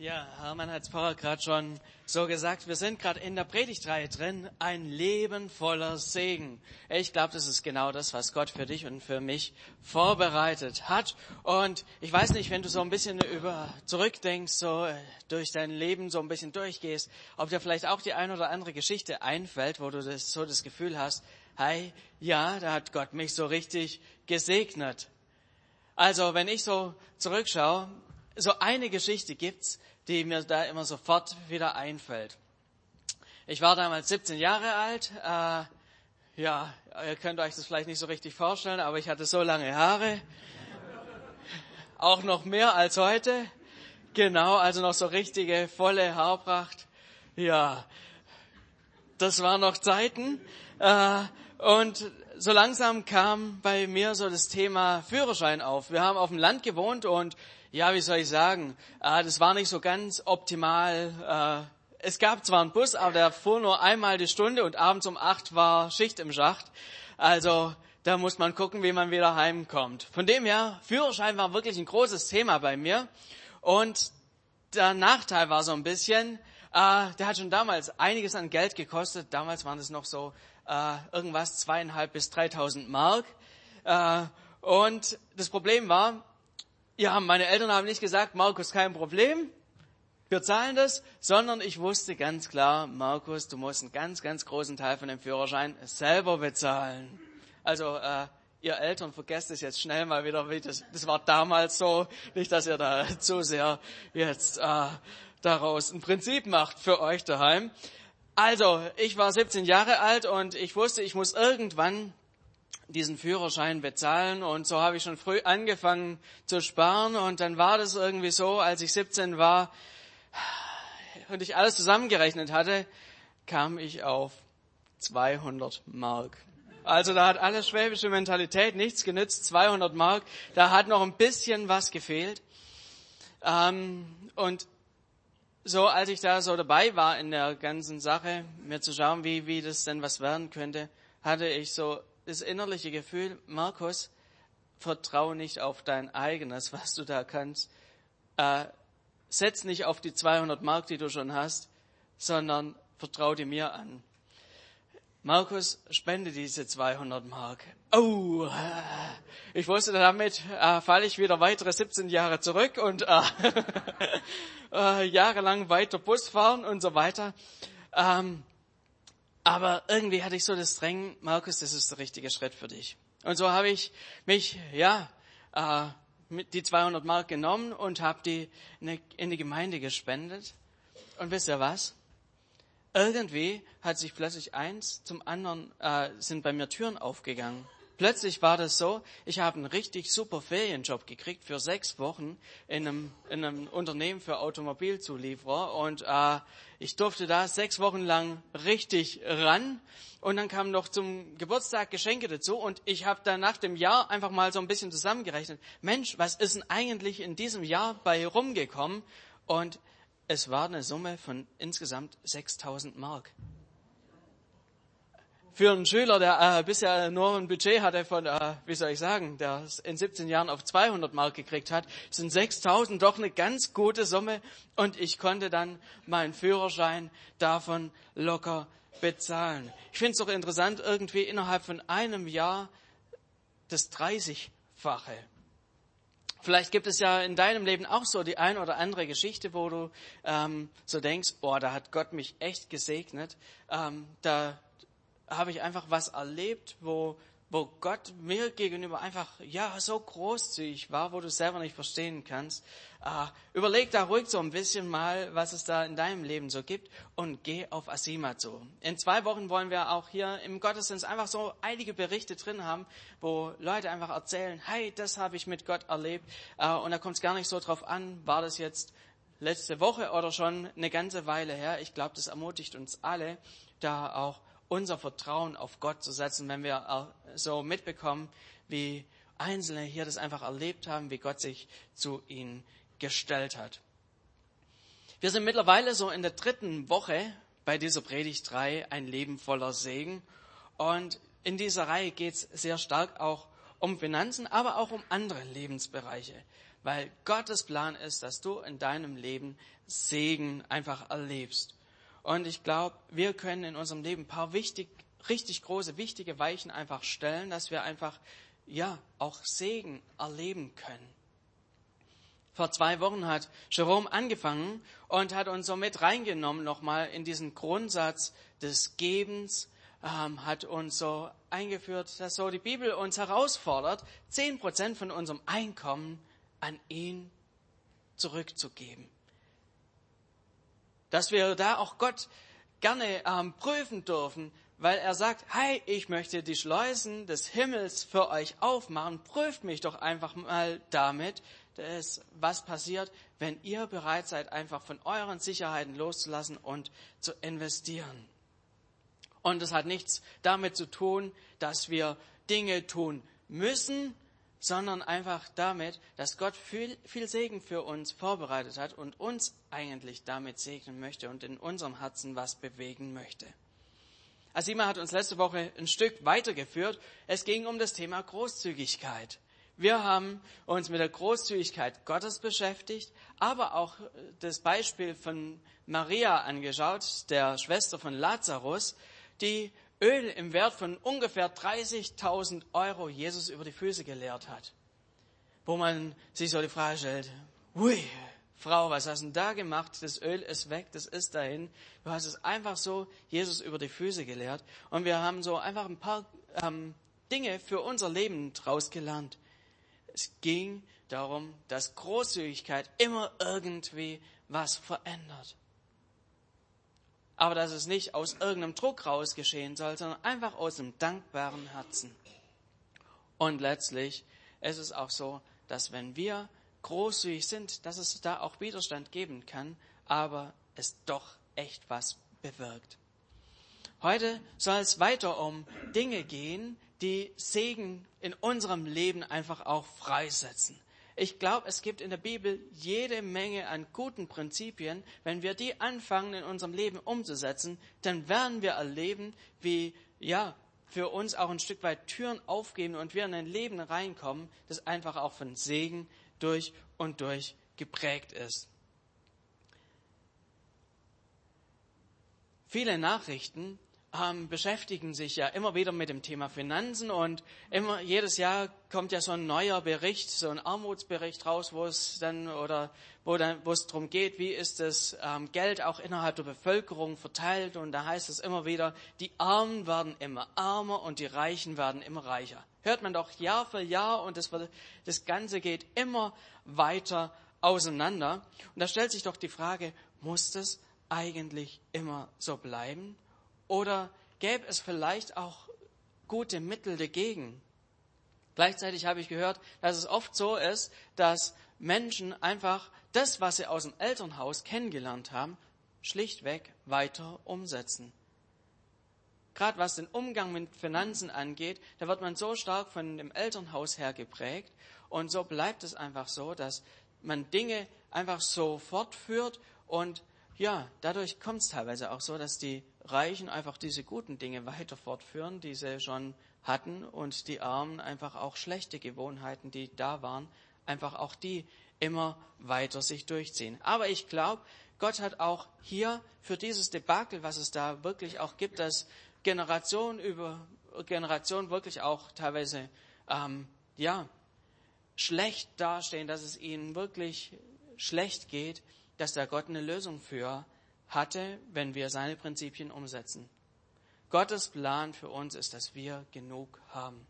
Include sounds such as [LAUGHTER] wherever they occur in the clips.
Ja, Hermann hat es vorher gerade schon so gesagt. Wir sind gerade in der Predigtreihe drin. Ein Leben voller Segen. Ich glaube, das ist genau das, was Gott für dich und für mich vorbereitet hat. Und ich weiß nicht, wenn du so ein bisschen über zurückdenkst, so äh, durch dein Leben so ein bisschen durchgehst, ob dir vielleicht auch die ein oder andere Geschichte einfällt, wo du das, so das Gefühl hast, hey, ja, da hat Gott mich so richtig gesegnet. Also, wenn ich so zurückschaue, so eine Geschichte gibt's, die mir da immer sofort wieder einfällt. Ich war damals 17 Jahre alt. Äh, ja, ihr könnt euch das vielleicht nicht so richtig vorstellen, aber ich hatte so lange Haare. Auch noch mehr als heute. Genau, also noch so richtige volle Haarpracht. Ja, das waren noch Zeiten. Äh, und so langsam kam bei mir so das Thema Führerschein auf. Wir haben auf dem Land gewohnt und ja, wie soll ich sagen, äh, das war nicht so ganz optimal. Äh, es gab zwar einen Bus, aber der fuhr nur einmal die Stunde und abends um acht war Schicht im Schacht. Also da muss man gucken, wie man wieder heimkommt. Von dem her, Führerschein war wirklich ein großes Thema bei mir. Und der Nachteil war so ein bisschen, äh, der hat schon damals einiges an Geld gekostet. Damals waren es noch so äh, irgendwas zweieinhalb bis dreitausend Mark. Äh, und das Problem war, ja, meine Eltern haben nicht gesagt, Markus, kein Problem, wir zahlen das, sondern ich wusste ganz klar, Markus, du musst einen ganz, ganz großen Teil von dem Führerschein selber bezahlen. Also äh, ihr Eltern vergesst es jetzt schnell mal wieder, wie das, das war damals so, nicht, dass ihr da [LAUGHS] zu sehr jetzt äh, daraus ein Prinzip macht für euch daheim. Also, ich war 17 Jahre alt und ich wusste, ich muss irgendwann diesen Führerschein bezahlen. Und so habe ich schon früh angefangen zu sparen. Und dann war das irgendwie so, als ich 17 war und ich alles zusammengerechnet hatte, kam ich auf 200 Mark. Also da hat alles schwäbische Mentalität nichts genützt, 200 Mark. Da hat noch ein bisschen was gefehlt. Ähm, und so, als ich da so dabei war in der ganzen Sache, mir zu schauen, wie, wie das denn was werden könnte, hatte ich so das innerliche Gefühl, Markus, vertrau nicht auf dein eigenes, was du da kannst. Äh, setz nicht auf die 200 Mark, die du schon hast, sondern vertrau die mir an. Markus, spende diese 200 Mark. Oh, ich wusste, damit äh, falle ich wieder weitere 17 Jahre zurück und äh, [LAUGHS] äh, jahrelang weiter Bus fahren und so weiter. Ähm, aber irgendwie hatte ich so das Drängen, Markus, das ist der richtige Schritt für dich. Und so habe ich mich, ja, äh, die 200 Mark genommen und habe die in die Gemeinde gespendet. Und wisst ihr was? Irgendwie hat sich plötzlich eins zum anderen, äh, sind bei mir Türen aufgegangen. Plötzlich war das so, ich habe einen richtig super Ferienjob gekriegt für sechs Wochen in einem, in einem Unternehmen für Automobilzulieferer und äh, ich durfte da sechs Wochen lang richtig ran und dann kamen noch zum Geburtstag Geschenke dazu und ich habe dann nach dem Jahr einfach mal so ein bisschen zusammengerechnet. Mensch, was ist denn eigentlich in diesem Jahr bei rumgekommen? Und es war eine Summe von insgesamt 6000 Mark für einen Schüler, der äh, bisher nur ein Budget hatte von, äh, wie soll ich sagen, der in 17 Jahren auf 200 Mark gekriegt hat, sind 6000 doch eine ganz gute Summe und ich konnte dann meinen Führerschein davon locker bezahlen. Ich finde es doch interessant, irgendwie innerhalb von einem Jahr das 30-fache. Vielleicht gibt es ja in deinem Leben auch so die ein oder andere Geschichte, wo du ähm, so denkst, boah, da hat Gott mich echt gesegnet. Ähm, da habe ich einfach was erlebt, wo, wo Gott mir gegenüber einfach, ja, so großzügig war, wo du selber nicht verstehen kannst. Uh, überleg da ruhig so ein bisschen mal, was es da in deinem Leben so gibt und geh auf Asima zu. In zwei Wochen wollen wir auch hier im Gottesdienst einfach so einige Berichte drin haben, wo Leute einfach erzählen, hey, das habe ich mit Gott erlebt. Uh, und da kommt es gar nicht so drauf an, war das jetzt letzte Woche oder schon eine ganze Weile her. Ich glaube, das ermutigt uns alle, da auch unser Vertrauen auf Gott zu setzen, wenn wir so mitbekommen, wie Einzelne hier das einfach erlebt haben, wie Gott sich zu ihnen gestellt hat. Wir sind mittlerweile so in der dritten Woche bei dieser Predigtreihe Ein Leben voller Segen. Und in dieser Reihe geht es sehr stark auch um Finanzen, aber auch um andere Lebensbereiche. weil Gottes Plan ist, dass du in deinem Leben Segen einfach erlebst. Und ich glaube, wir können in unserem Leben ein paar wichtig, richtig große, wichtige Weichen einfach stellen, dass wir einfach, ja, auch Segen erleben können. Vor zwei Wochen hat Jerome angefangen und hat uns so mit reingenommen nochmal in diesen Grundsatz des Gebens, ähm, hat uns so eingeführt, dass so die Bibel uns herausfordert, zehn Prozent von unserem Einkommen an ihn zurückzugeben. Dass wir da auch Gott gerne ähm, prüfen dürfen, weil er sagt, hey, ich möchte die Schleusen des Himmels für euch aufmachen, prüft mich doch einfach mal damit, dass, was passiert, wenn ihr bereit seid, einfach von euren Sicherheiten loszulassen und zu investieren. Und es hat nichts damit zu tun, dass wir Dinge tun müssen, sondern einfach damit, dass Gott viel, viel Segen für uns vorbereitet hat und uns eigentlich damit segnen möchte und in unserem Herzen was bewegen möchte. Asima hat uns letzte Woche ein Stück weitergeführt. Es ging um das Thema Großzügigkeit. Wir haben uns mit der Großzügigkeit Gottes beschäftigt, aber auch das Beispiel von Maria angeschaut, der Schwester von Lazarus, die Öl im Wert von ungefähr 30.000 Euro Jesus über die Füße geleert hat. Wo man sich so die Frage stellt, hui, Frau, was hast du denn da gemacht? Das Öl ist weg, das ist dahin. Du hast es einfach so Jesus über die Füße geleert. Und wir haben so einfach ein paar ähm, Dinge für unser Leben draus gelernt. Es ging darum, dass Großzügigkeit immer irgendwie was verändert aber dass es nicht aus irgendeinem Druck raus geschehen soll, sondern einfach aus einem dankbaren Herzen. Und letztlich ist es auch so, dass wenn wir großzügig sind, dass es da auch Widerstand geben kann, aber es doch echt was bewirkt. Heute soll es weiter um Dinge gehen, die Segen in unserem Leben einfach auch freisetzen. Ich glaube, es gibt in der Bibel jede Menge an guten Prinzipien. Wenn wir die anfangen in unserem Leben umzusetzen, dann werden wir erleben, wie, ja, für uns auch ein Stück weit Türen aufgehen und wir in ein Leben reinkommen, das einfach auch von Segen durch und durch geprägt ist. Viele Nachrichten ähm, beschäftigen sich ja immer wieder mit dem Thema Finanzen und immer jedes Jahr kommt ja so ein neuer Bericht, so ein Armutsbericht raus, wo es dann oder wo dann wo es darum geht, wie ist das ähm, Geld auch innerhalb der Bevölkerung verteilt und da heißt es immer wieder, die Armen werden immer ärmer und die Reichen werden immer reicher. Hört man doch Jahr für Jahr und das, das Ganze geht immer weiter auseinander und da stellt sich doch die Frage, muss das eigentlich immer so bleiben? Oder gäbe es vielleicht auch gute Mittel dagegen? Gleichzeitig habe ich gehört, dass es oft so ist, dass Menschen einfach das, was sie aus dem Elternhaus kennengelernt haben, schlichtweg weiter umsetzen. Gerade was den Umgang mit Finanzen angeht, da wird man so stark von dem Elternhaus her geprägt und so bleibt es einfach so, dass man Dinge einfach so fortführt und ja, dadurch kommt es teilweise auch so, dass die Reichen einfach diese guten Dinge weiter fortführen, die sie schon hatten, und die Armen einfach auch schlechte Gewohnheiten, die da waren, einfach auch die immer weiter sich durchziehen. Aber ich glaube, Gott hat auch hier für dieses Debakel, was es da wirklich auch gibt, dass Generation über Generation wirklich auch teilweise ähm, ja schlecht dastehen, dass es ihnen wirklich schlecht geht, dass da Gott eine Lösung für hatte, wenn wir seine Prinzipien umsetzen. Gottes Plan für uns ist, dass wir genug haben.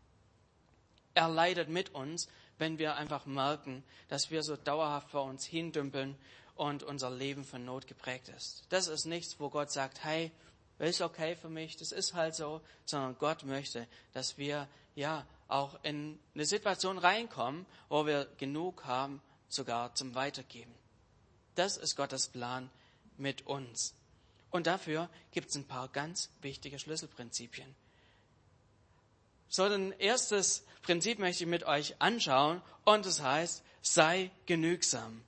Er leidet mit uns, wenn wir einfach merken, dass wir so dauerhaft vor uns hindümpeln und unser Leben von Not geprägt ist. Das ist nichts, wo Gott sagt, hey, ist okay für mich, das ist halt so, sondern Gott möchte, dass wir ja auch in eine Situation reinkommen, wo wir genug haben, sogar zum Weitergeben. Das ist Gottes Plan mit uns. Und dafür gibt es ein paar ganz wichtige Schlüsselprinzipien. So, ein erstes Prinzip möchte ich mit euch anschauen und das heißt, sei genügsam.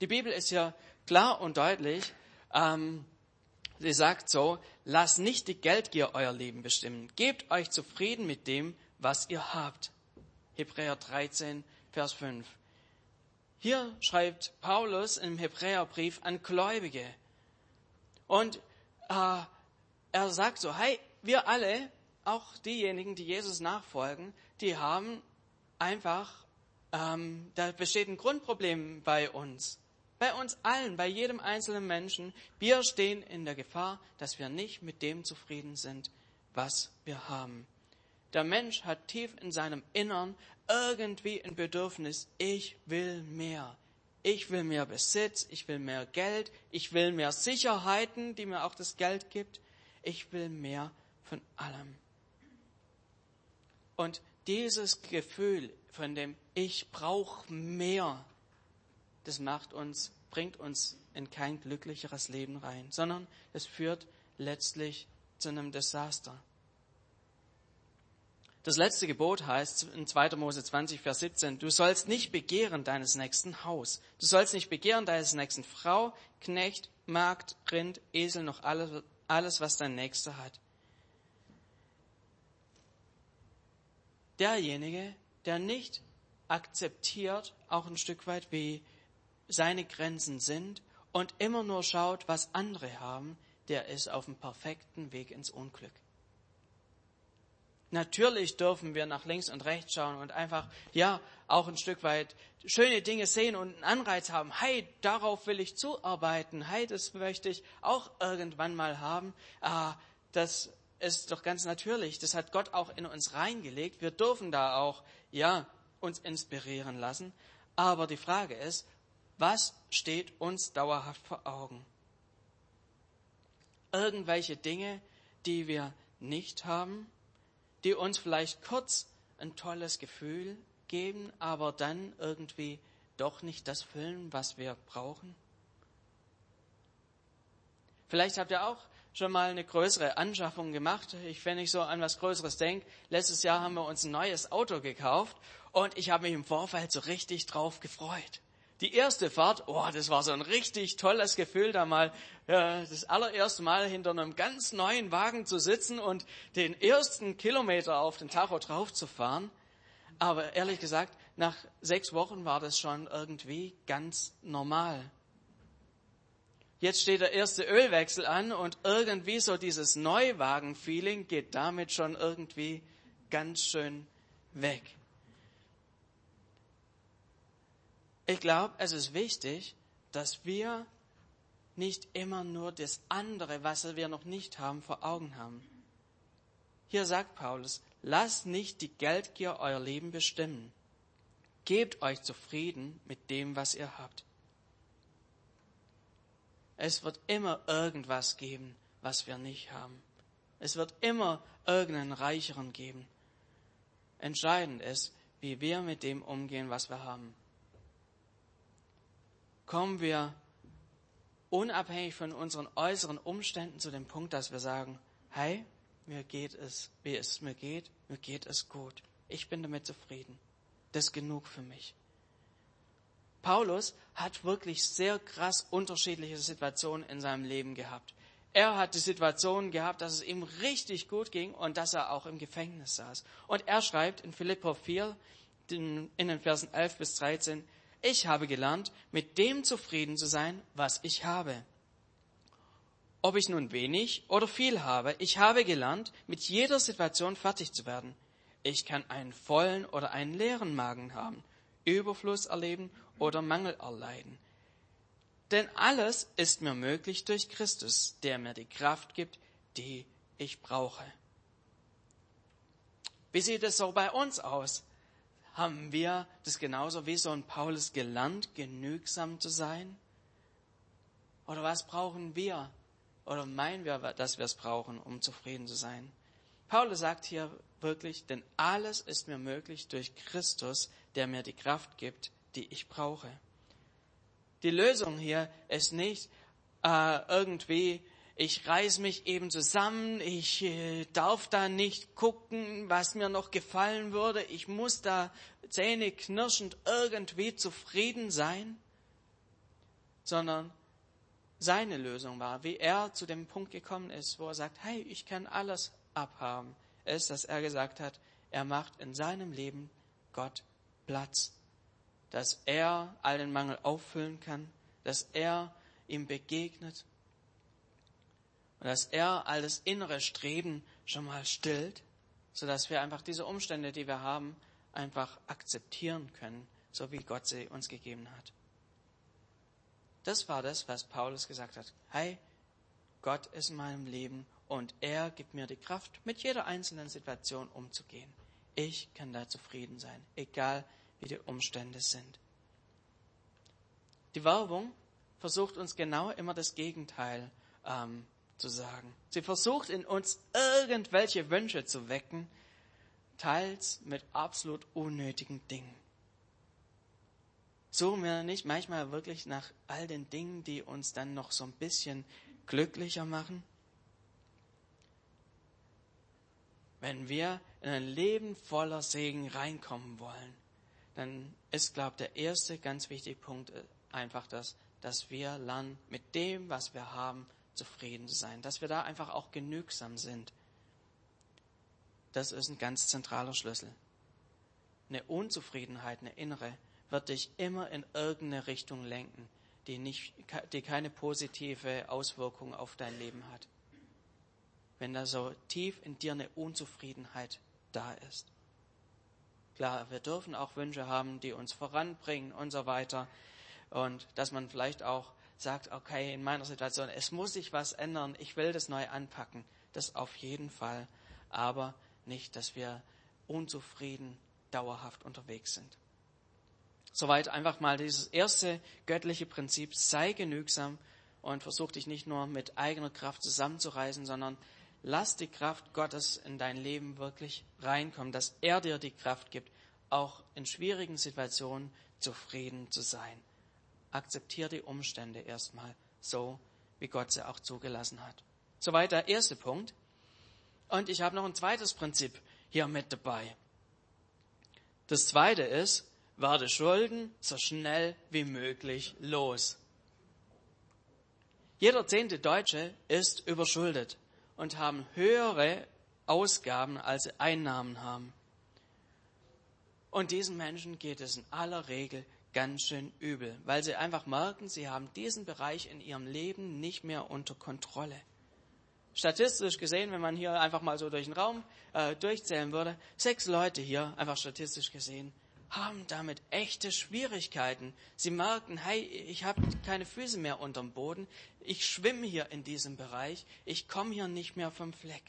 Die Bibel ist ja klar und deutlich. Ähm, sie sagt so, lasst nicht die Geldgier euer Leben bestimmen. Gebt euch zufrieden mit dem, was ihr habt. Hebräer 13, Vers 5. Hier schreibt Paulus im Hebräerbrief an Gläubige. Und äh, er sagt so, hey, wir alle, auch diejenigen, die Jesus nachfolgen, die haben einfach, ähm, da besteht ein Grundproblem bei uns. Bei uns allen, bei jedem einzelnen Menschen. Wir stehen in der Gefahr, dass wir nicht mit dem zufrieden sind, was wir haben. Der Mensch hat tief in seinem Innern irgendwie ein Bedürfnis, ich will mehr. Ich will mehr Besitz, ich will mehr Geld, ich will mehr Sicherheiten, die mir auch das Geld gibt. Ich will mehr von allem. Und dieses Gefühl von dem Ich brauche mehr, das macht uns, bringt uns in kein glücklicheres Leben rein, sondern es führt letztlich zu einem Desaster. Das letzte Gebot heißt in 2. Mose 20, Vers 17, du sollst nicht begehren deines nächsten Haus. Du sollst nicht begehren deines nächsten Frau, Knecht, Magd, Rind, Esel, noch alles, alles was dein Nächster hat. Derjenige, der nicht akzeptiert, auch ein Stück weit, wie seine Grenzen sind und immer nur schaut, was andere haben, der ist auf dem perfekten Weg ins Unglück. Natürlich dürfen wir nach links und rechts schauen und einfach, ja, auch ein Stück weit schöne Dinge sehen und einen Anreiz haben. Hey, darauf will ich zuarbeiten. Hey, das möchte ich auch irgendwann mal haben. Ah, das ist doch ganz natürlich. Das hat Gott auch in uns reingelegt. Wir dürfen da auch, ja, uns inspirieren lassen. Aber die Frage ist, was steht uns dauerhaft vor Augen? Irgendwelche Dinge, die wir nicht haben, die uns vielleicht kurz ein tolles Gefühl geben, aber dann irgendwie doch nicht das füllen, was wir brauchen? Vielleicht habt ihr auch schon mal eine größere Anschaffung gemacht. Ich, wenn ich so an was Größeres denke, letztes Jahr haben wir uns ein neues Auto gekauft und ich habe mich im Vorfeld so richtig drauf gefreut. Die erste Fahrt, oh, das war so ein richtig tolles Gefühl, da mal äh, das allererste Mal hinter einem ganz neuen Wagen zu sitzen und den ersten Kilometer auf den Tacho drauf zu fahren. Aber ehrlich gesagt, nach sechs Wochen war das schon irgendwie ganz normal. Jetzt steht der erste Ölwechsel an und irgendwie so dieses Neuwagen-Feeling geht damit schon irgendwie ganz schön weg. Ich glaube, es ist wichtig, dass wir nicht immer nur das andere, was wir noch nicht haben, vor Augen haben. Hier sagt Paulus, lasst nicht die Geldgier euer Leben bestimmen. Gebt euch zufrieden mit dem, was ihr habt. Es wird immer irgendwas geben, was wir nicht haben. Es wird immer irgendeinen Reicheren geben. Entscheidend ist, wie wir mit dem umgehen, was wir haben kommen wir unabhängig von unseren äußeren Umständen zu dem Punkt, dass wir sagen, hey, mir geht es, wie es mir geht, mir geht es gut. Ich bin damit zufrieden. Das ist genug für mich. Paulus hat wirklich sehr krass unterschiedliche Situationen in seinem Leben gehabt. Er hat die Situation gehabt, dass es ihm richtig gut ging und dass er auch im Gefängnis saß. Und er schreibt in Philippa 4, in den Versen 11 bis 13, ich habe gelernt, mit dem zufrieden zu sein, was ich habe. Ob ich nun wenig oder viel habe, ich habe gelernt, mit jeder Situation fertig zu werden. Ich kann einen vollen oder einen leeren Magen haben, Überfluss erleben oder Mangel erleiden. Denn alles ist mir möglich durch Christus, der mir die Kraft gibt, die ich brauche. Wie sieht es so bei uns aus? Haben wir das genauso wie so ein Paulus gelernt, genügsam zu sein? Oder was brauchen wir? Oder meinen wir, dass wir es brauchen, um zufrieden zu sein? Paulus sagt hier wirklich, denn alles ist mir möglich durch Christus, der mir die Kraft gibt, die ich brauche. Die Lösung hier ist nicht äh, irgendwie ich reiß mich eben zusammen, ich äh, darf da nicht gucken, was mir noch gefallen würde, ich muss da zähneknirschend irgendwie zufrieden sein, sondern seine Lösung war, wie er zu dem Punkt gekommen ist, wo er sagt, hey, ich kann alles abhaben, ist, dass er gesagt hat, er macht in seinem Leben Gott Platz. dass er all den Mangel auffüllen kann, dass er ihm begegnet und dass er all das innere Streben schon mal stillt, sodass wir einfach diese Umstände, die wir haben, einfach akzeptieren können, so wie Gott sie uns gegeben hat. Das war das, was Paulus gesagt hat. Hey, Gott ist in meinem Leben und er gibt mir die Kraft, mit jeder einzelnen Situation umzugehen. Ich kann da zufrieden sein, egal wie die Umstände sind. Die Werbung versucht uns genau immer das Gegenteil ähm, zu sagen. Sie versucht in uns irgendwelche Wünsche zu wecken, teils mit absolut unnötigen Dingen. Suchen wir nicht manchmal wirklich nach all den Dingen, die uns dann noch so ein bisschen glücklicher machen? Wenn wir in ein Leben voller Segen reinkommen wollen, dann ist, glaube ich, der erste ganz wichtige Punkt äh, einfach das, dass wir lernen, mit dem, was wir haben, zufrieden zu sein, dass wir da einfach auch genügsam sind. Das ist ein ganz zentraler Schlüssel. Eine Unzufriedenheit, eine innere, wird dich immer in irgendeine Richtung lenken, die, nicht, die keine positive Auswirkung auf dein Leben hat. Wenn da so tief in dir eine Unzufriedenheit da ist. Klar, wir dürfen auch Wünsche haben, die uns voranbringen und so weiter. Und dass man vielleicht auch sagt, okay, in meiner Situation, es muss sich was ändern, ich will das neu anpacken. Das auf jeden Fall. Aber nicht, dass wir unzufrieden dauerhaft unterwegs sind. Soweit einfach mal dieses erste göttliche Prinzip, sei genügsam und versuch dich nicht nur mit eigener Kraft zusammenzureißen, sondern lass die Kraft Gottes in dein Leben wirklich reinkommen, dass er dir die Kraft gibt, auch in schwierigen Situationen zufrieden zu sein. Akzeptiere die Umstände erstmal so, wie Gott sie auch zugelassen hat. Soweit der erste Punkt. Und ich habe noch ein zweites Prinzip hier mit dabei. Das zweite ist, werde Schulden so schnell wie möglich los. Jeder zehnte Deutsche ist überschuldet und haben höhere Ausgaben als sie Einnahmen haben. Und diesen Menschen geht es in aller Regel ganz schön übel, weil sie einfach merken, sie haben diesen Bereich in ihrem Leben nicht mehr unter Kontrolle. Statistisch gesehen, wenn man hier einfach mal so durch den Raum äh, durchzählen würde, sechs Leute hier, einfach statistisch gesehen, haben damit echte Schwierigkeiten. Sie merken, hey, ich habe keine Füße mehr unterm Boden, ich schwimme hier in diesem Bereich, ich komme hier nicht mehr vom Fleck.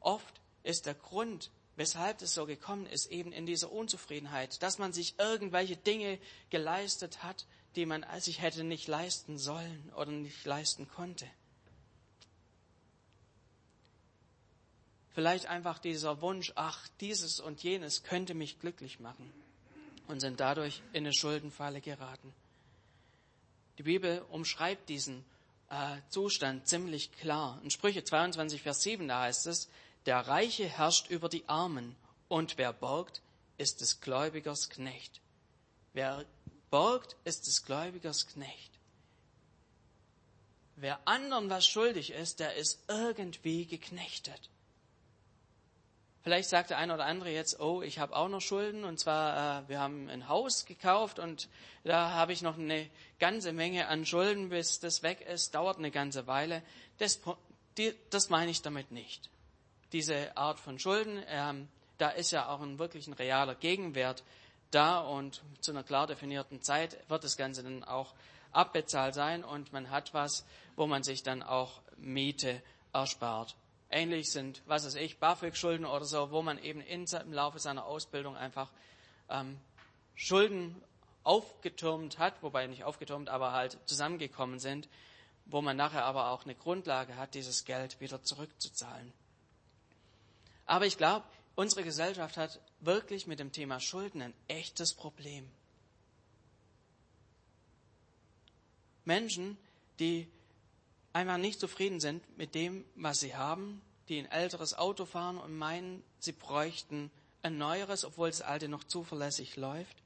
Oft ist der Grund, weshalb es so gekommen ist, eben in dieser Unzufriedenheit, dass man sich irgendwelche Dinge geleistet hat, die man sich hätte nicht leisten sollen oder nicht leisten konnte. Vielleicht einfach dieser Wunsch, ach, dieses und jenes könnte mich glücklich machen und sind dadurch in eine Schuldenfalle geraten. Die Bibel umschreibt diesen äh, Zustand ziemlich klar. In Sprüche 22, Vers 7, da heißt es, der Reiche herrscht über die Armen und wer borgt, ist des Gläubigers Knecht. Wer borgt, ist des Gläubigers Knecht. Wer anderen was schuldig ist, der ist irgendwie geknechtet. Vielleicht sagt der eine oder andere jetzt, oh, ich habe auch noch Schulden und zwar, äh, wir haben ein Haus gekauft und da habe ich noch eine ganze Menge an Schulden, bis das weg ist, dauert eine ganze Weile. Das, die, das meine ich damit nicht. Diese Art von Schulden, ähm, da ist ja auch ein wirklich ein realer Gegenwert da und zu einer klar definierten Zeit wird das Ganze dann auch abbezahlt sein und man hat was, wo man sich dann auch Miete erspart. Ähnlich sind, was weiß ich, BAföG-Schulden oder so, wo man eben im Laufe seiner Ausbildung einfach ähm, Schulden aufgetürmt hat, wobei nicht aufgetürmt, aber halt zusammengekommen sind, wo man nachher aber auch eine Grundlage hat, dieses Geld wieder zurückzuzahlen. Aber ich glaube, unsere Gesellschaft hat wirklich mit dem Thema Schulden ein echtes Problem. Menschen, die einfach nicht zufrieden sind mit dem, was sie haben, die ein älteres Auto fahren und meinen, sie bräuchten ein neueres, obwohl das alte noch zuverlässig läuft.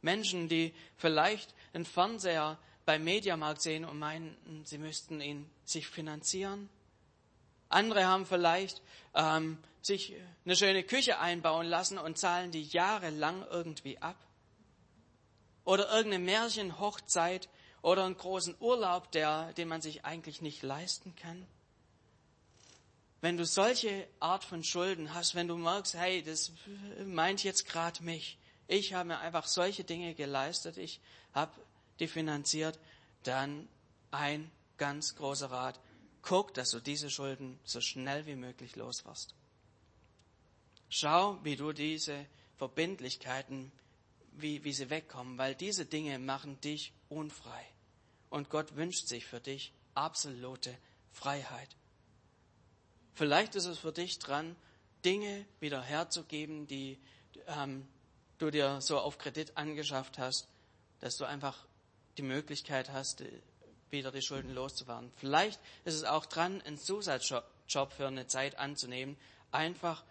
Menschen, die vielleicht einen Fernseher beim Mediamarkt sehen und meinen, sie müssten ihn sich finanzieren. Andere haben vielleicht ähm, sich eine schöne Küche einbauen lassen und zahlen die jahrelang irgendwie ab. Oder irgendeine Märchenhochzeit oder einen großen Urlaub, der, den man sich eigentlich nicht leisten kann. Wenn du solche Art von Schulden hast, wenn du merkst, hey, das meint jetzt gerade mich, ich habe mir einfach solche Dinge geleistet, ich habe die finanziert, dann ein ganz großer Rat, guck, dass du diese Schulden so schnell wie möglich loswirst. Schau, wie du diese Verbindlichkeiten, wie, wie sie wegkommen, weil diese Dinge machen dich unfrei. Und Gott wünscht sich für dich absolute Freiheit. Vielleicht ist es für dich dran, Dinge wieder herzugeben, die ähm, du dir so auf Kredit angeschafft hast, dass du einfach die Möglichkeit hast, wieder die Schulden loszuwerden. Vielleicht ist es auch dran, einen Zusatzjob für eine Zeit anzunehmen, einfach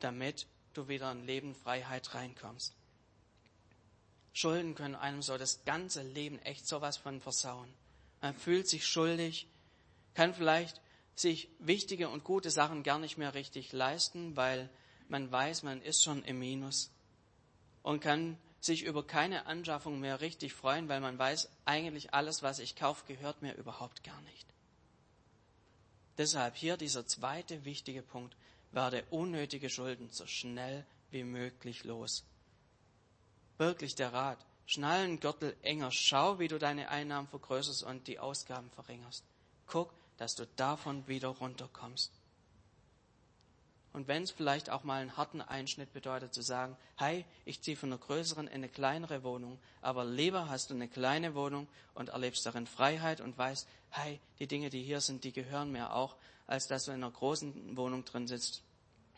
damit du wieder in Lebenfreiheit reinkommst. Schulden können einem so das ganze Leben echt sowas von versauen. Man fühlt sich schuldig, kann vielleicht sich wichtige und gute Sachen gar nicht mehr richtig leisten, weil man weiß, man ist schon im Minus und kann sich über keine Anschaffung mehr richtig freuen, weil man weiß, eigentlich alles, was ich kaufe, gehört mir überhaupt gar nicht. Deshalb hier dieser zweite wichtige Punkt, werde unnötige Schulden so schnell wie möglich los. Wirklich der Rat, Schnallengürtel enger, schau, wie du deine Einnahmen vergrößerst und die Ausgaben verringerst. Guck, dass du davon wieder runterkommst. Und wenn es vielleicht auch mal einen harten Einschnitt bedeutet, zu sagen, hey, ich ziehe von einer größeren in eine kleinere Wohnung, aber lieber hast du eine kleine Wohnung und erlebst darin Freiheit und weißt, hey, die Dinge, die hier sind, die gehören mir auch, als dass du in einer großen Wohnung drin sitzt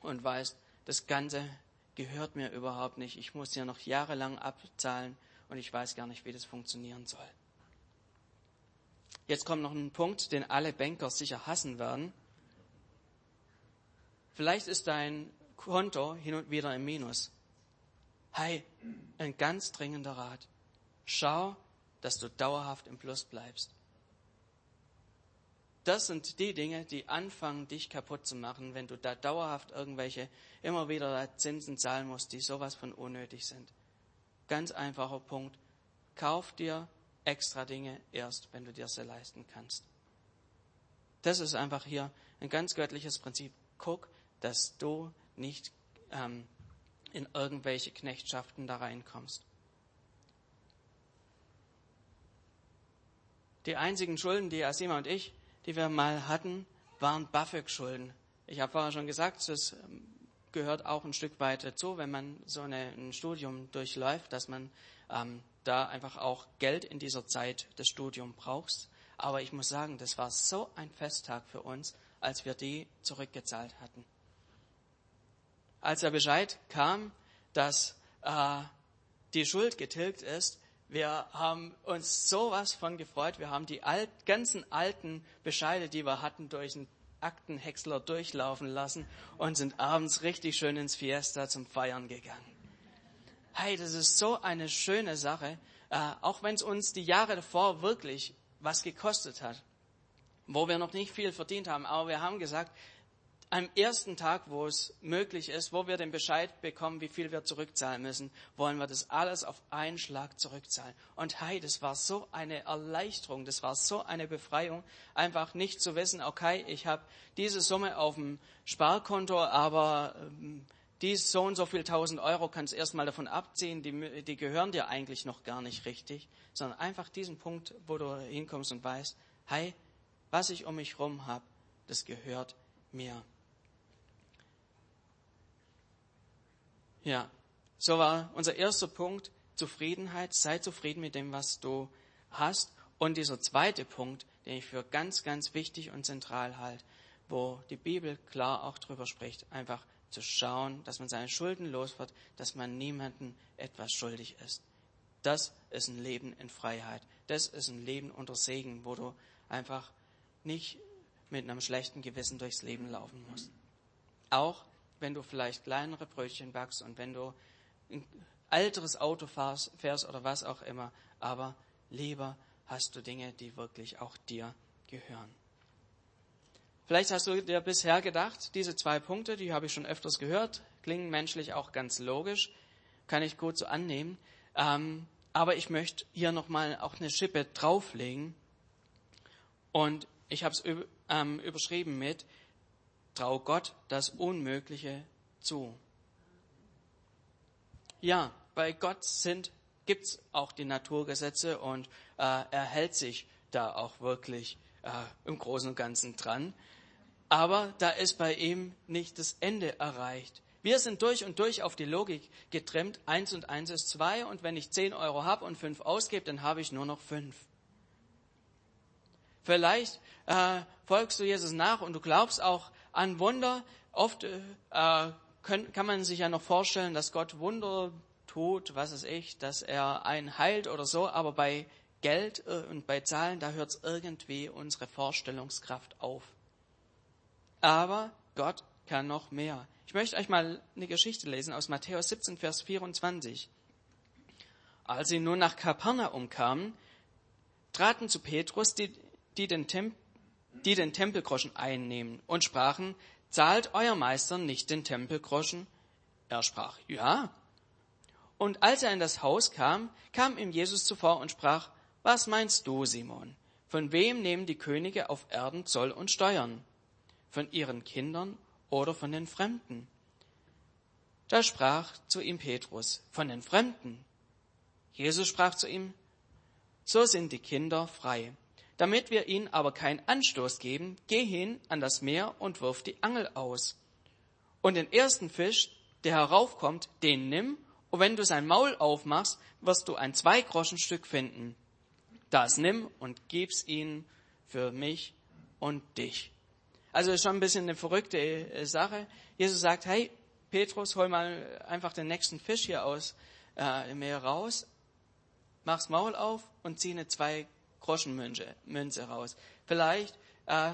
und weißt, das Ganze gehört mir überhaupt nicht. Ich muss hier noch jahrelang abzahlen und ich weiß gar nicht, wie das funktionieren soll. Jetzt kommt noch ein Punkt, den alle Banker sicher hassen werden. Vielleicht ist dein Konto hin und wieder im Minus. Hey, ein ganz dringender Rat. Schau, dass du dauerhaft im Plus bleibst. Das sind die Dinge, die anfangen, dich kaputt zu machen, wenn du da dauerhaft irgendwelche immer wieder Zinsen zahlen musst, die sowas von unnötig sind. Ganz einfacher Punkt. Kauf dir extra Dinge erst, wenn du dir sie leisten kannst. Das ist einfach hier ein ganz göttliches Prinzip. Guck, dass du nicht ähm, in irgendwelche Knechtschaften da reinkommst. Die einzigen Schulden, die Asima und ich, die wir mal hatten, waren BAföG-Schulden. Ich habe vorher schon gesagt, das ähm, gehört auch ein Stück weit dazu, wenn man so eine, ein Studium durchläuft, dass man ähm, da einfach auch Geld in dieser Zeit des Studiums braucht. Aber ich muss sagen, das war so ein Festtag für uns, als wir die zurückgezahlt hatten als der Bescheid kam, dass äh, die Schuld getilgt ist, wir haben uns sowas von gefreut. Wir haben die alt, ganzen alten Bescheide, die wir hatten, durch einen Aktenhäcksler durchlaufen lassen und sind abends richtig schön ins Fiesta zum Feiern gegangen. Hey, das ist so eine schöne Sache, äh, auch wenn es uns die Jahre davor wirklich was gekostet hat, wo wir noch nicht viel verdient haben. Aber wir haben gesagt, am ersten Tag, wo es möglich ist, wo wir den Bescheid bekommen, wie viel wir zurückzahlen müssen, wollen wir das alles auf einen Schlag zurückzahlen. Und hey, das war so eine Erleichterung, das war so eine Befreiung, einfach nicht zu wissen, okay, ich habe diese Summe auf dem Sparkonto, aber ähm, die so und so viel tausend Euro kannst du erstmal davon abziehen, die, die gehören dir eigentlich noch gar nicht richtig, sondern einfach diesen Punkt, wo du hinkommst und weißt, hey, was ich um mich rum habe, das gehört mir. Ja, so war unser erster Punkt Zufriedenheit. Sei zufrieden mit dem, was du hast. Und dieser zweite Punkt, den ich für ganz, ganz wichtig und zentral halte, wo die Bibel klar auch drüber spricht, einfach zu schauen, dass man seine Schulden los wird, dass man niemandem etwas schuldig ist. Das ist ein Leben in Freiheit. Das ist ein Leben unter Segen, wo du einfach nicht mit einem schlechten Gewissen durchs Leben laufen musst. Auch wenn du vielleicht kleinere Brötchen backst und wenn du ein älteres Auto fährst, oder was auch immer. Aber lieber hast du Dinge, die wirklich auch dir gehören. Vielleicht hast du dir bisher gedacht, diese zwei Punkte, die habe ich schon öfters gehört, klingen menschlich auch ganz logisch, kann ich gut so annehmen. Ähm, aber ich möchte hier nochmal auch eine Schippe drauflegen. Und ich habe es ähm, überschrieben mit, trau Gott das Unmögliche zu. Ja, bei Gott sind, gibt's auch die Naturgesetze und äh, er hält sich da auch wirklich äh, im Großen und Ganzen dran. Aber da ist bei ihm nicht das Ende erreicht. Wir sind durch und durch auf die Logik getrimmt. Eins und eins ist zwei und wenn ich zehn Euro habe und fünf ausgebe, dann habe ich nur noch fünf. Vielleicht äh, folgst du Jesus nach und du glaubst auch an Wunder. Oft äh, können, kann man sich ja noch vorstellen, dass Gott Wunder tut, was ist ich, dass er einen heilt oder so, aber bei Geld äh, und bei Zahlen, da hört irgendwie unsere Vorstellungskraft auf. Aber Gott kann noch mehr. Ich möchte euch mal eine Geschichte lesen aus Matthäus 17, Vers 24. Als sie nun nach Kapernaum kamen, traten zu Petrus, die, die, den, Temp, die den Tempelgroschen einnehmen und sprachen, zahlt euer Meister nicht den Tempelgroschen? Er sprach, ja. Und als er in das Haus kam, kam ihm Jesus zuvor und sprach, was meinst du, Simon? Von wem nehmen die Könige auf Erden Zoll und Steuern? Von ihren Kindern oder von den Fremden? Da sprach zu ihm Petrus, von den Fremden. Jesus sprach zu ihm, so sind die Kinder frei. Damit wir ihnen aber keinen Anstoß geben, geh hin an das Meer und wirf die Angel aus. Und den ersten Fisch, der heraufkommt, den nimm, und wenn du sein Maul aufmachst, wirst du ein Zweigroschenstück finden. Das nimm und gib's ihnen für mich und dich. Also ist schon ein bisschen eine verrückte äh, Sache. Jesus sagt, hey, Petrus, hol mal einfach den nächsten Fisch hier aus äh, im Meer raus, mach's Maul auf und zieh eine zwei Groschenmünze Münze raus. Vielleicht äh,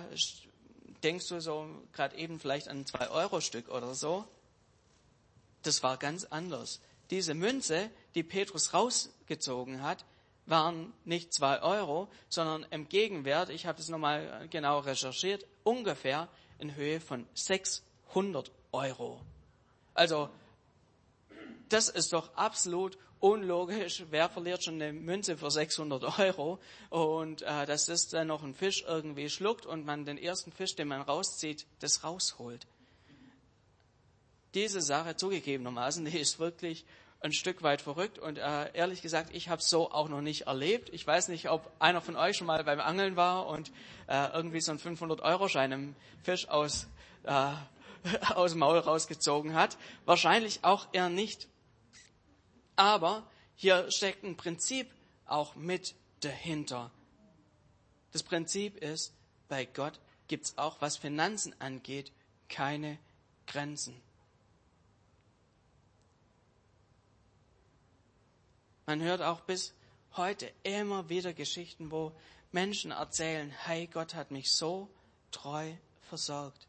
denkst du so gerade eben vielleicht an ein Zwei-Euro-Stück oder so. Das war ganz anders. Diese Münze, die Petrus rausgezogen hat, waren nicht zwei Euro, sondern im Gegenwert, ich habe das nochmal genau recherchiert, ungefähr in Höhe von 600 Euro. Also das ist doch absolut unlogisch. Wer verliert schon eine Münze für 600 Euro? Und äh, dass das dann noch ein Fisch irgendwie schluckt und man den ersten Fisch, den man rauszieht, das rausholt. Diese Sache zugegebenermaßen, [LAUGHS] die ist wirklich ein Stück weit verrückt und äh, ehrlich gesagt, ich habe so auch noch nicht erlebt. Ich weiß nicht, ob einer von euch schon mal beim Angeln war und äh, irgendwie so einen 500-Euro-Schein im Fisch aus, äh, [LAUGHS] aus dem Maul rausgezogen hat. Wahrscheinlich auch eher nicht. Aber hier steckt ein Prinzip auch mit dahinter. Das Prinzip ist, bei Gott gibt's auch, was Finanzen angeht, keine Grenzen. Man hört auch bis heute immer wieder Geschichten, wo Menschen erzählen, hey, Gott hat mich so treu versorgt.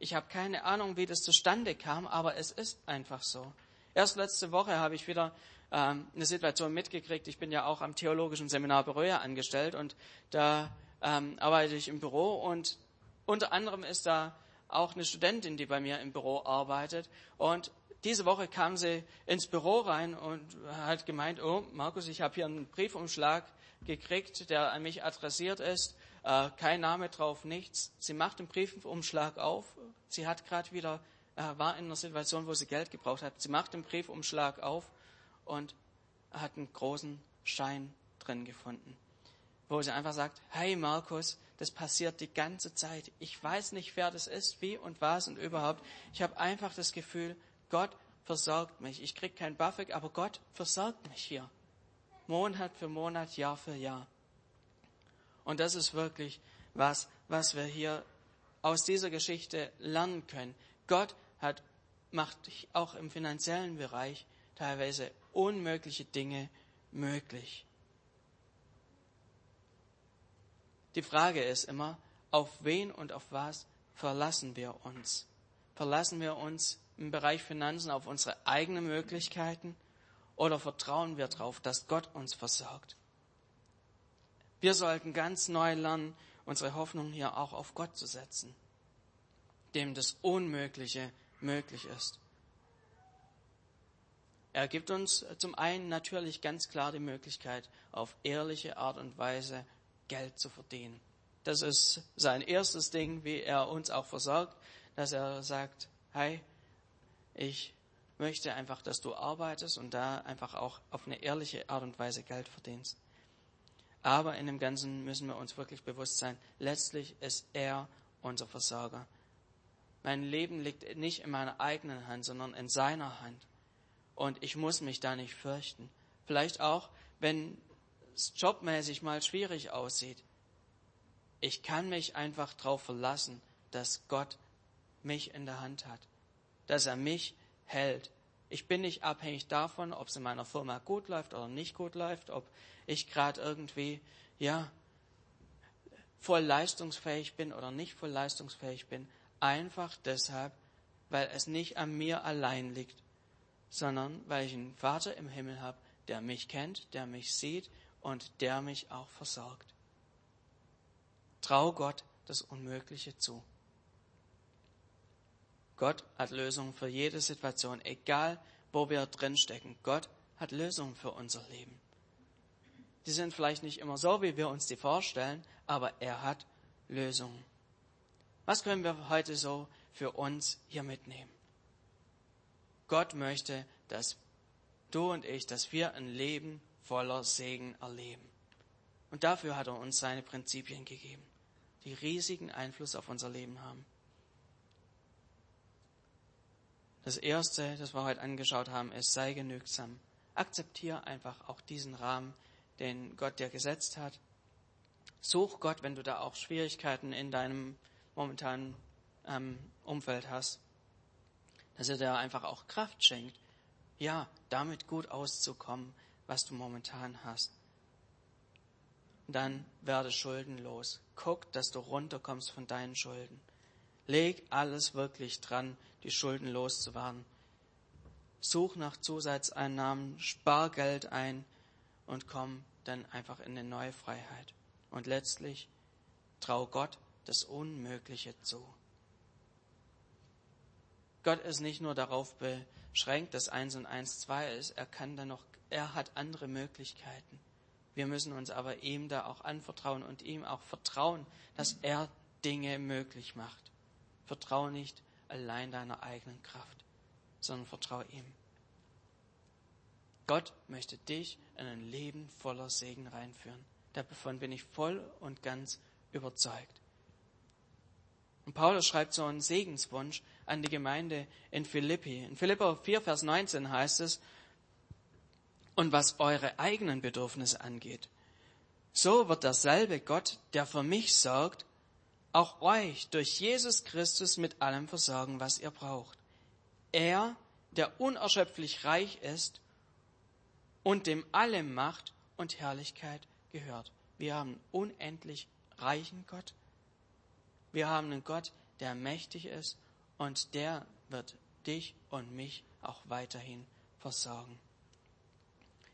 Ich habe keine Ahnung, wie das zustande kam, aber es ist einfach so. Erst letzte Woche habe ich wieder ähm, eine Situation mitgekriegt. Ich bin ja auch am Theologischen Seminar Beröa angestellt und da ähm, arbeite ich im Büro und unter anderem ist da auch eine Studentin, die bei mir im Büro arbeitet und diese Woche kam sie ins Büro rein und hat gemeint, oh Markus, ich habe hier einen Briefumschlag gekriegt, der an mich adressiert ist, äh, kein Name drauf, nichts. Sie macht den Briefumschlag auf. Sie hat gerade wieder äh, war in einer Situation, wo sie Geld gebraucht hat. Sie macht den Briefumschlag auf und hat einen großen Schein drin gefunden, wo sie einfach sagt, hey Markus, das passiert die ganze Zeit. Ich weiß nicht, wer das ist, wie und was und überhaupt. Ich habe einfach das Gefühl, Gott versorgt mich. Ich krieg kein BAföG, aber Gott versorgt mich hier. Monat für Monat, Jahr für Jahr. Und das ist wirklich was, was wir hier aus dieser Geschichte lernen können. Gott hat, macht auch im finanziellen Bereich teilweise unmögliche Dinge möglich. Die Frage ist immer, auf wen und auf was verlassen wir uns? Verlassen wir uns im Bereich Finanzen auf unsere eigenen Möglichkeiten oder vertrauen wir darauf, dass Gott uns versorgt? Wir sollten ganz neu lernen, unsere Hoffnung hier auch auf Gott zu setzen. dem das Unmögliche möglich ist. Er gibt uns zum einen natürlich ganz klar die Möglichkeit, auf ehrliche Art und Weise Geld zu verdienen. Das ist sein erstes Ding, wie er uns auch versorgt, dass er sagt, hey, ich möchte einfach, dass du arbeitest und da einfach auch auf eine ehrliche Art und Weise Geld verdienst. Aber in dem Ganzen müssen wir uns wirklich bewusst sein, letztlich ist er unser Versorger. Mein Leben liegt nicht in meiner eigenen Hand, sondern in seiner Hand. Und ich muss mich da nicht fürchten. Vielleicht auch, wenn es jobmäßig mal schwierig aussieht. Ich kann mich einfach darauf verlassen, dass Gott mich in der Hand hat, dass er mich hält. Ich bin nicht abhängig davon, ob es in meiner Firma gut läuft oder nicht gut läuft, ob ich gerade irgendwie, ja, voll leistungsfähig bin oder nicht voll leistungsfähig bin. Einfach deshalb, weil es nicht an mir allein liegt, sondern weil ich einen Vater im Himmel habe, der mich kennt, der mich sieht und der mich auch versorgt. Trau Gott das Unmögliche zu. Gott hat Lösungen für jede Situation, egal wo wir drinstecken. Gott hat Lösungen für unser Leben. Die sind vielleicht nicht immer so, wie wir uns die vorstellen, aber er hat Lösungen. Was können wir heute so für uns hier mitnehmen? Gott möchte, dass du und ich, dass wir ein Leben voller Segen erleben. Und dafür hat er uns seine Prinzipien gegeben, die riesigen Einfluss auf unser Leben haben. Das erste, das wir heute angeschaut haben, ist, sei genügsam. Akzeptiere einfach auch diesen Rahmen, den Gott dir gesetzt hat. Such Gott, wenn du da auch Schwierigkeiten in deinem momentanen ähm, Umfeld hast, dass er dir einfach auch Kraft schenkt, ja, damit gut auszukommen, was du momentan hast. Dann werde schuldenlos. Guck, dass du runterkommst von deinen Schulden. Leg alles wirklich dran, die Schulden loszuwerden. Such nach Zusatzeinnahmen, spar Geld ein und komm dann einfach in eine neue Freiheit. Und letztlich trau Gott das Unmögliche zu. Gott ist nicht nur darauf beschränkt, dass eins und eins zwei ist, er kann dann noch, er hat andere Möglichkeiten. Wir müssen uns aber ihm da auch anvertrauen und ihm auch vertrauen, dass er Dinge möglich macht. Vertraue nicht allein deiner eigenen Kraft, sondern vertraue ihm. Gott möchte dich in ein Leben voller Segen reinführen. Davon bin ich voll und ganz überzeugt. Und Paulus schreibt so einen Segenswunsch an die Gemeinde in Philippi. In Philippa 4, Vers 19 heißt es, und was eure eigenen Bedürfnisse angeht, so wird derselbe Gott, der für mich sorgt, auch euch durch Jesus Christus mit allem versorgen, was ihr braucht. Er, der unerschöpflich reich ist und dem alle Macht und Herrlichkeit gehört. Wir haben unendlich reichen Gott. Wir haben einen Gott, der mächtig ist und der wird dich und mich auch weiterhin versorgen.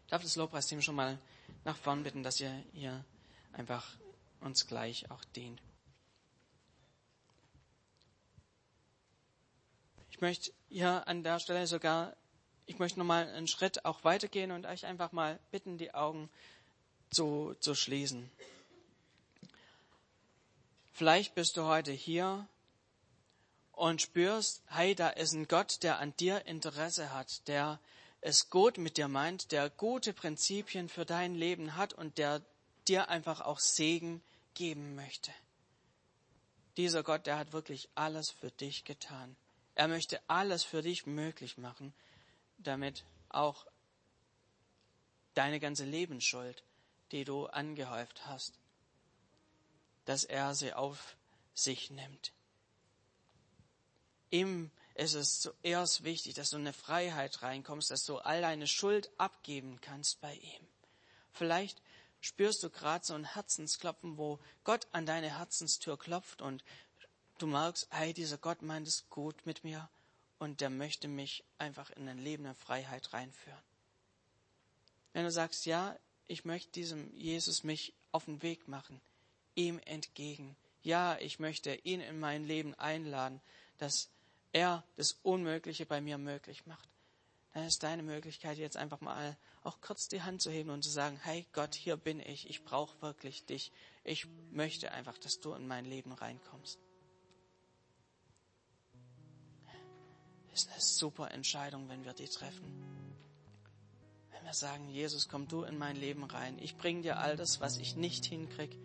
Ich darf das Lobpreisteam schon mal nach vorn bitten, dass ihr hier einfach uns gleich auch dient. Ich möchte hier an der Stelle sogar, ich möchte nochmal einen Schritt auch weitergehen und euch einfach mal bitten, die Augen zu, zu schließen. Vielleicht bist du heute hier und spürst, hey, da ist ein Gott, der an dir Interesse hat, der es gut mit dir meint, der gute Prinzipien für dein Leben hat und der dir einfach auch Segen geben möchte. Dieser Gott, der hat wirklich alles für dich getan. Er möchte alles für dich möglich machen, damit auch deine ganze Lebensschuld, die du angehäuft hast, dass er sie auf sich nimmt. Ihm ist es zuerst wichtig, dass du in eine Freiheit reinkommst, dass du all deine Schuld abgeben kannst bei ihm. Vielleicht spürst du gerade so ein Herzensklopfen, wo Gott an deine Herzenstür klopft und du merkst, hey, dieser Gott meint es gut mit mir und der möchte mich einfach in ein Leben der Freiheit reinführen. Wenn du sagst, ja, ich möchte diesem Jesus mich auf den Weg machen, ihm entgegen. Ja, ich möchte ihn in mein Leben einladen, dass er das Unmögliche bei mir möglich macht. Dann ist deine Möglichkeit jetzt einfach mal auch kurz die Hand zu heben und zu sagen, hey Gott, hier bin ich, ich brauche wirklich dich. Ich möchte einfach, dass du in mein Leben reinkommst. Das ist eine super Entscheidung, wenn wir die treffen. Wenn wir sagen, Jesus, komm du in mein Leben rein. Ich bringe dir all das, was ich nicht hinkrieg.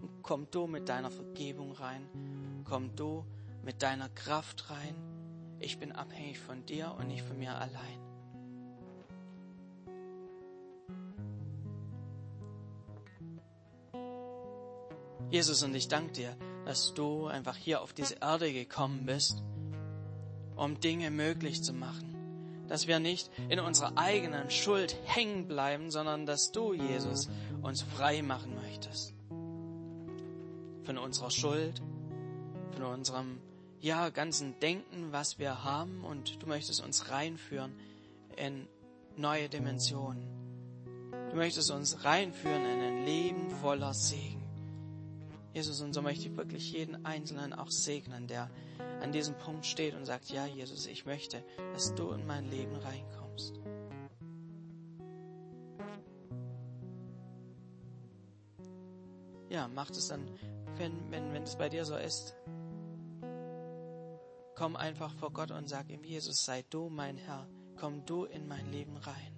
Und komm du mit deiner Vergebung rein. Komm du mit deiner Kraft rein. Ich bin abhängig von dir und nicht von mir allein. Jesus, und ich danke dir, dass du einfach hier auf diese Erde gekommen bist, um Dinge möglich zu machen. Dass wir nicht in unserer eigenen Schuld hängen bleiben, sondern dass du, Jesus, uns frei machen möchtest. Von unserer Schuld, von unserem, ja, ganzen Denken, was wir haben, und du möchtest uns reinführen in neue Dimensionen. Du möchtest uns reinführen in ein Leben voller Segen. Jesus, und so möchte ich wirklich jeden Einzelnen auch segnen, der an diesem Punkt steht und sagt, ja, Jesus, ich möchte, dass du in mein Leben reinkommst. Ja, mach es dann, wenn, wenn, wenn es bei dir so ist. Komm einfach vor Gott und sag ihm, Jesus, sei du mein Herr. Komm du in mein Leben rein.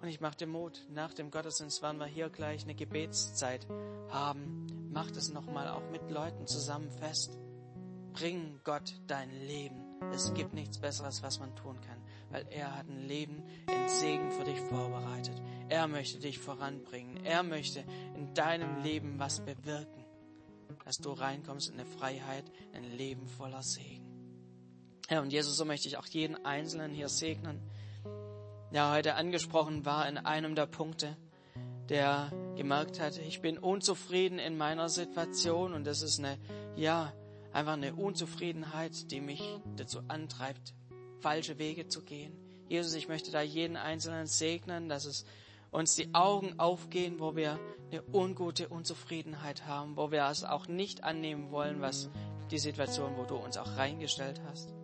Und ich mache dir Mut, nach dem Gottesdienst werden wir hier gleich eine Gebetszeit haben. Mach das nochmal auch mit Leuten zusammen fest. Bring Gott dein Leben. Es gibt nichts Besseres, was man tun kann, weil er hat ein Leben in Segen für dich vorbereitet. Er möchte dich voranbringen. Er möchte in deinem Leben was bewirken, dass du reinkommst in eine Freiheit, ein Leben voller Segen. Ja, und Jesus, so möchte ich auch jeden Einzelnen hier segnen ja heute angesprochen war in einem der Punkte, der gemerkt hat, ich bin unzufrieden in meiner Situation und das ist eine, ja, einfach eine Unzufriedenheit, die mich dazu antreibt, falsche Wege zu gehen. Jesus, ich möchte da jeden Einzelnen segnen, dass es uns die Augen aufgehen, wo wir eine ungute Unzufriedenheit haben, wo wir es auch nicht annehmen wollen, was die Situation, wo du uns auch reingestellt hast.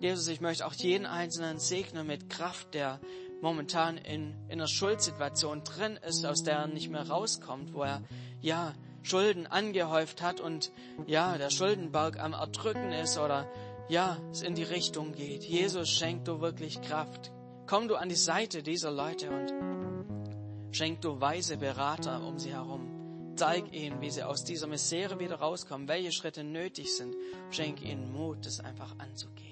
Jesus, ich möchte auch jeden Einzelnen segnen mit Kraft, der momentan in, in einer Schuldsituation drin ist, aus der er nicht mehr rauskommt, wo er, ja, Schulden angehäuft hat und, ja, der Schuldenberg am Erdrücken ist oder, ja, es in die Richtung geht. Jesus, schenk du wirklich Kraft. Komm du an die Seite dieser Leute und schenk du weise Berater um sie herum. Zeig ihnen, wie sie aus dieser Misere wieder rauskommen, welche Schritte nötig sind. Schenk ihnen Mut, das einfach anzugehen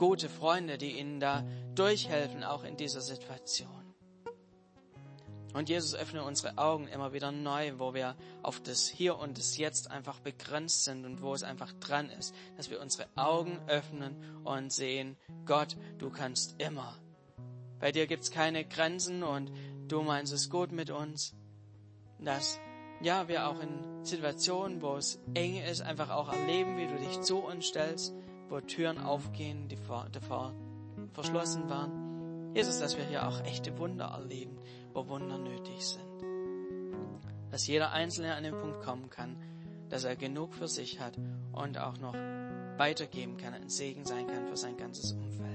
gute Freunde, die ihnen da durchhelfen, auch in dieser Situation. Und Jesus öffne unsere Augen immer wieder neu, wo wir auf das Hier und das Jetzt einfach begrenzt sind und wo es einfach dran ist, dass wir unsere Augen öffnen und sehen, Gott, du kannst immer. Bei dir gibt's keine Grenzen und du meinst es gut mit uns. Dass, ja, wir auch in Situationen, wo es eng ist, einfach auch erleben, wie du dich zu uns stellst wo Türen aufgehen, die davor verschlossen waren. Jesus, dass wir hier auch echte Wunder erleben, wo Wunder nötig sind. Dass jeder Einzelne an den Punkt kommen kann, dass er genug für sich hat und auch noch weitergeben kann, ein Segen sein kann für sein ganzes Umfeld.